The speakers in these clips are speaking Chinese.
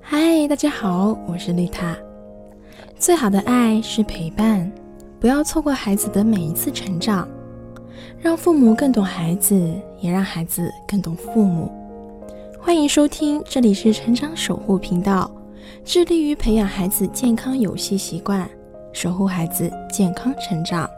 嗨，大家好，我是丽塔。最好的爱是陪伴，不要错过孩子的每一次成长，让父母更懂孩子，也让孩子更懂父母。欢迎收听，这里是成长守护频道，致力于培养孩子健康游戏习惯，守护孩子健康成长。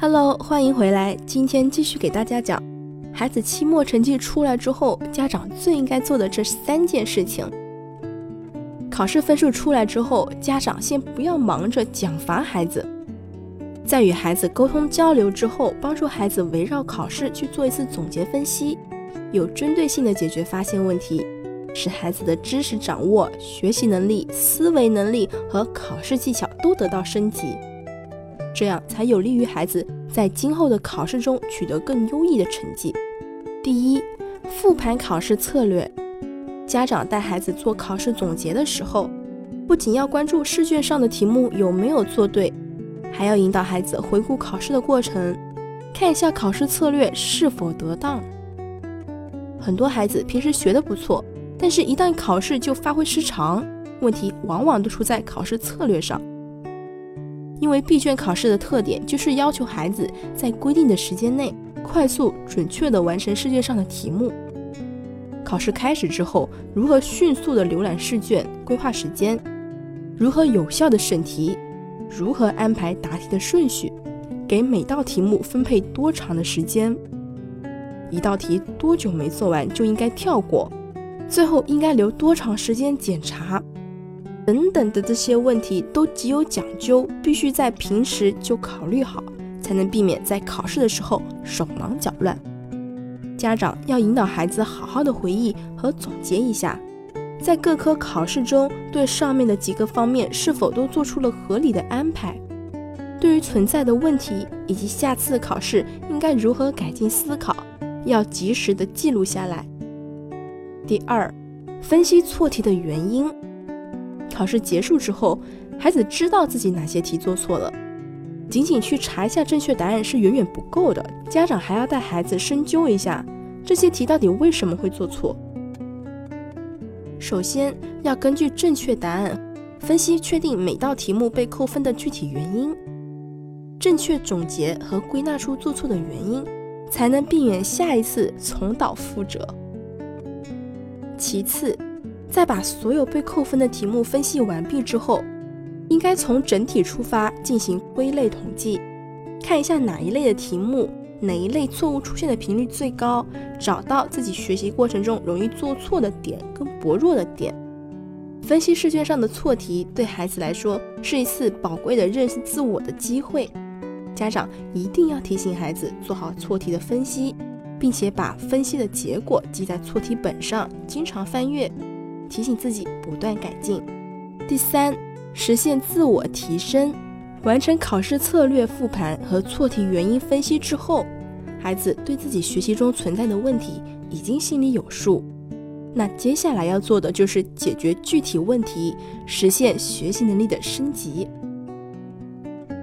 Hello，欢迎回来，今天继续给大家讲。孩子期末成绩出来之后，家长最应该做的这三件事情。考试分数出来之后，家长先不要忙着奖罚孩子，在与孩子沟通交流之后，帮助孩子围绕考试去做一次总结分析，有针对性的解决发现问题，使孩子的知识掌握、学习能力、思维能力和考试技巧都得到升级，这样才有利于孩子在今后的考试中取得更优异的成绩。第一，复盘考试策略。家长带孩子做考试总结的时候，不仅要关注试卷上的题目有没有做对，还要引导孩子回顾考试的过程，看一下考试策略是否得当。很多孩子平时学的不错，但是一旦考试就发挥失常，问题往往都出在考试策略上。因为闭卷考试的特点就是要求孩子在规定的时间内。快速准确地完成试卷上的题目。考试开始之后，如何迅速地浏览试卷、规划时间？如何有效地审题？如何安排答题的顺序？给每道题目分配多长的时间？一道题多久没做完就应该跳过？最后应该留多长时间检查？等等的这些问题都极有讲究，必须在平时就考虑好。才能避免在考试的时候手忙脚乱。家长要引导孩子好好的回忆和总结一下，在各科考试中对上面的几个方面是否都做出了合理的安排。对于存在的问题以及下次考试应该如何改进思考，要及时的记录下来。第二，分析错题的原因。考试结束之后，孩子知道自己哪些题做错了。仅仅去查一下正确答案是远远不够的，家长还要带孩子深究一下这些题到底为什么会做错。首先要根据正确答案分析确定每道题目被扣分的具体原因，正确总结和归纳出做错的原因，才能避免下一次重蹈覆辙。其次，在把所有被扣分的题目分析完毕之后。应该从整体出发进行归类统计，看一下哪一类的题目，哪一类错误出现的频率最高，找到自己学习过程中容易做错的点跟薄弱的点。分析试卷上的错题，对孩子来说是一次宝贵的认识自我的机会。家长一定要提醒孩子做好错题的分析，并且把分析的结果记在错题本上，经常翻阅，提醒自己不断改进。第三。实现自我提升，完成考试策略复盘和错题原因分析之后，孩子对自己学习中存在的问题已经心里有数。那接下来要做的就是解决具体问题，实现学习能力的升级。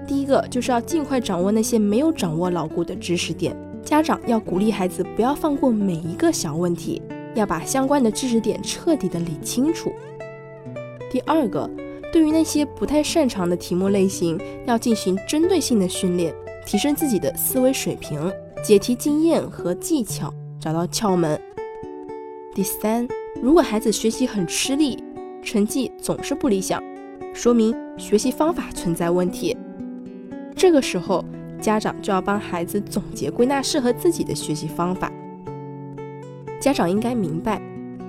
第一个就是要尽快掌握那些没有掌握牢固的知识点，家长要鼓励孩子不要放过每一个小问题，要把相关的知识点彻底的理清楚。第二个。对于那些不太擅长的题目类型，要进行针对性的训练，提升自己的思维水平、解题经验和技巧，找到窍门。第三，如果孩子学习很吃力，成绩总是不理想，说明学习方法存在问题。这个时候，家长就要帮孩子总结归纳适合自己的学习方法。家长应该明白。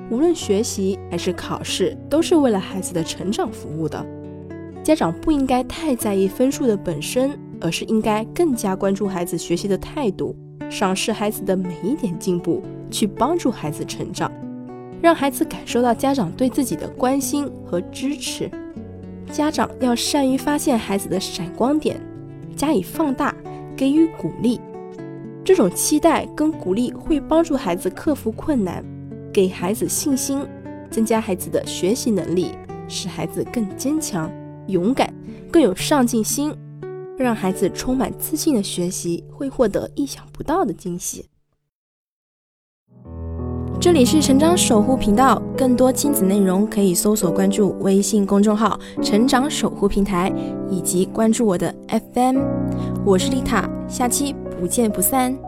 无论学习还是考试，都是为了孩子的成长服务的。家长不应该太在意分数的本身，而是应该更加关注孩子学习的态度，赏识孩子的每一点进步，去帮助孩子成长，让孩子感受到家长对自己的关心和支持。家长要善于发现孩子的闪光点，加以放大，给予鼓励。这种期待跟鼓励会帮助孩子克服困难。给孩子信心，增加孩子的学习能力，使孩子更坚强、勇敢，更有上进心，让孩子充满自信的学习，会获得意想不到的惊喜。这里是成长守护频道，更多亲子内容可以搜索关注微信公众号“成长守护平台”，以及关注我的 FM。我是丽塔，下期不见不散。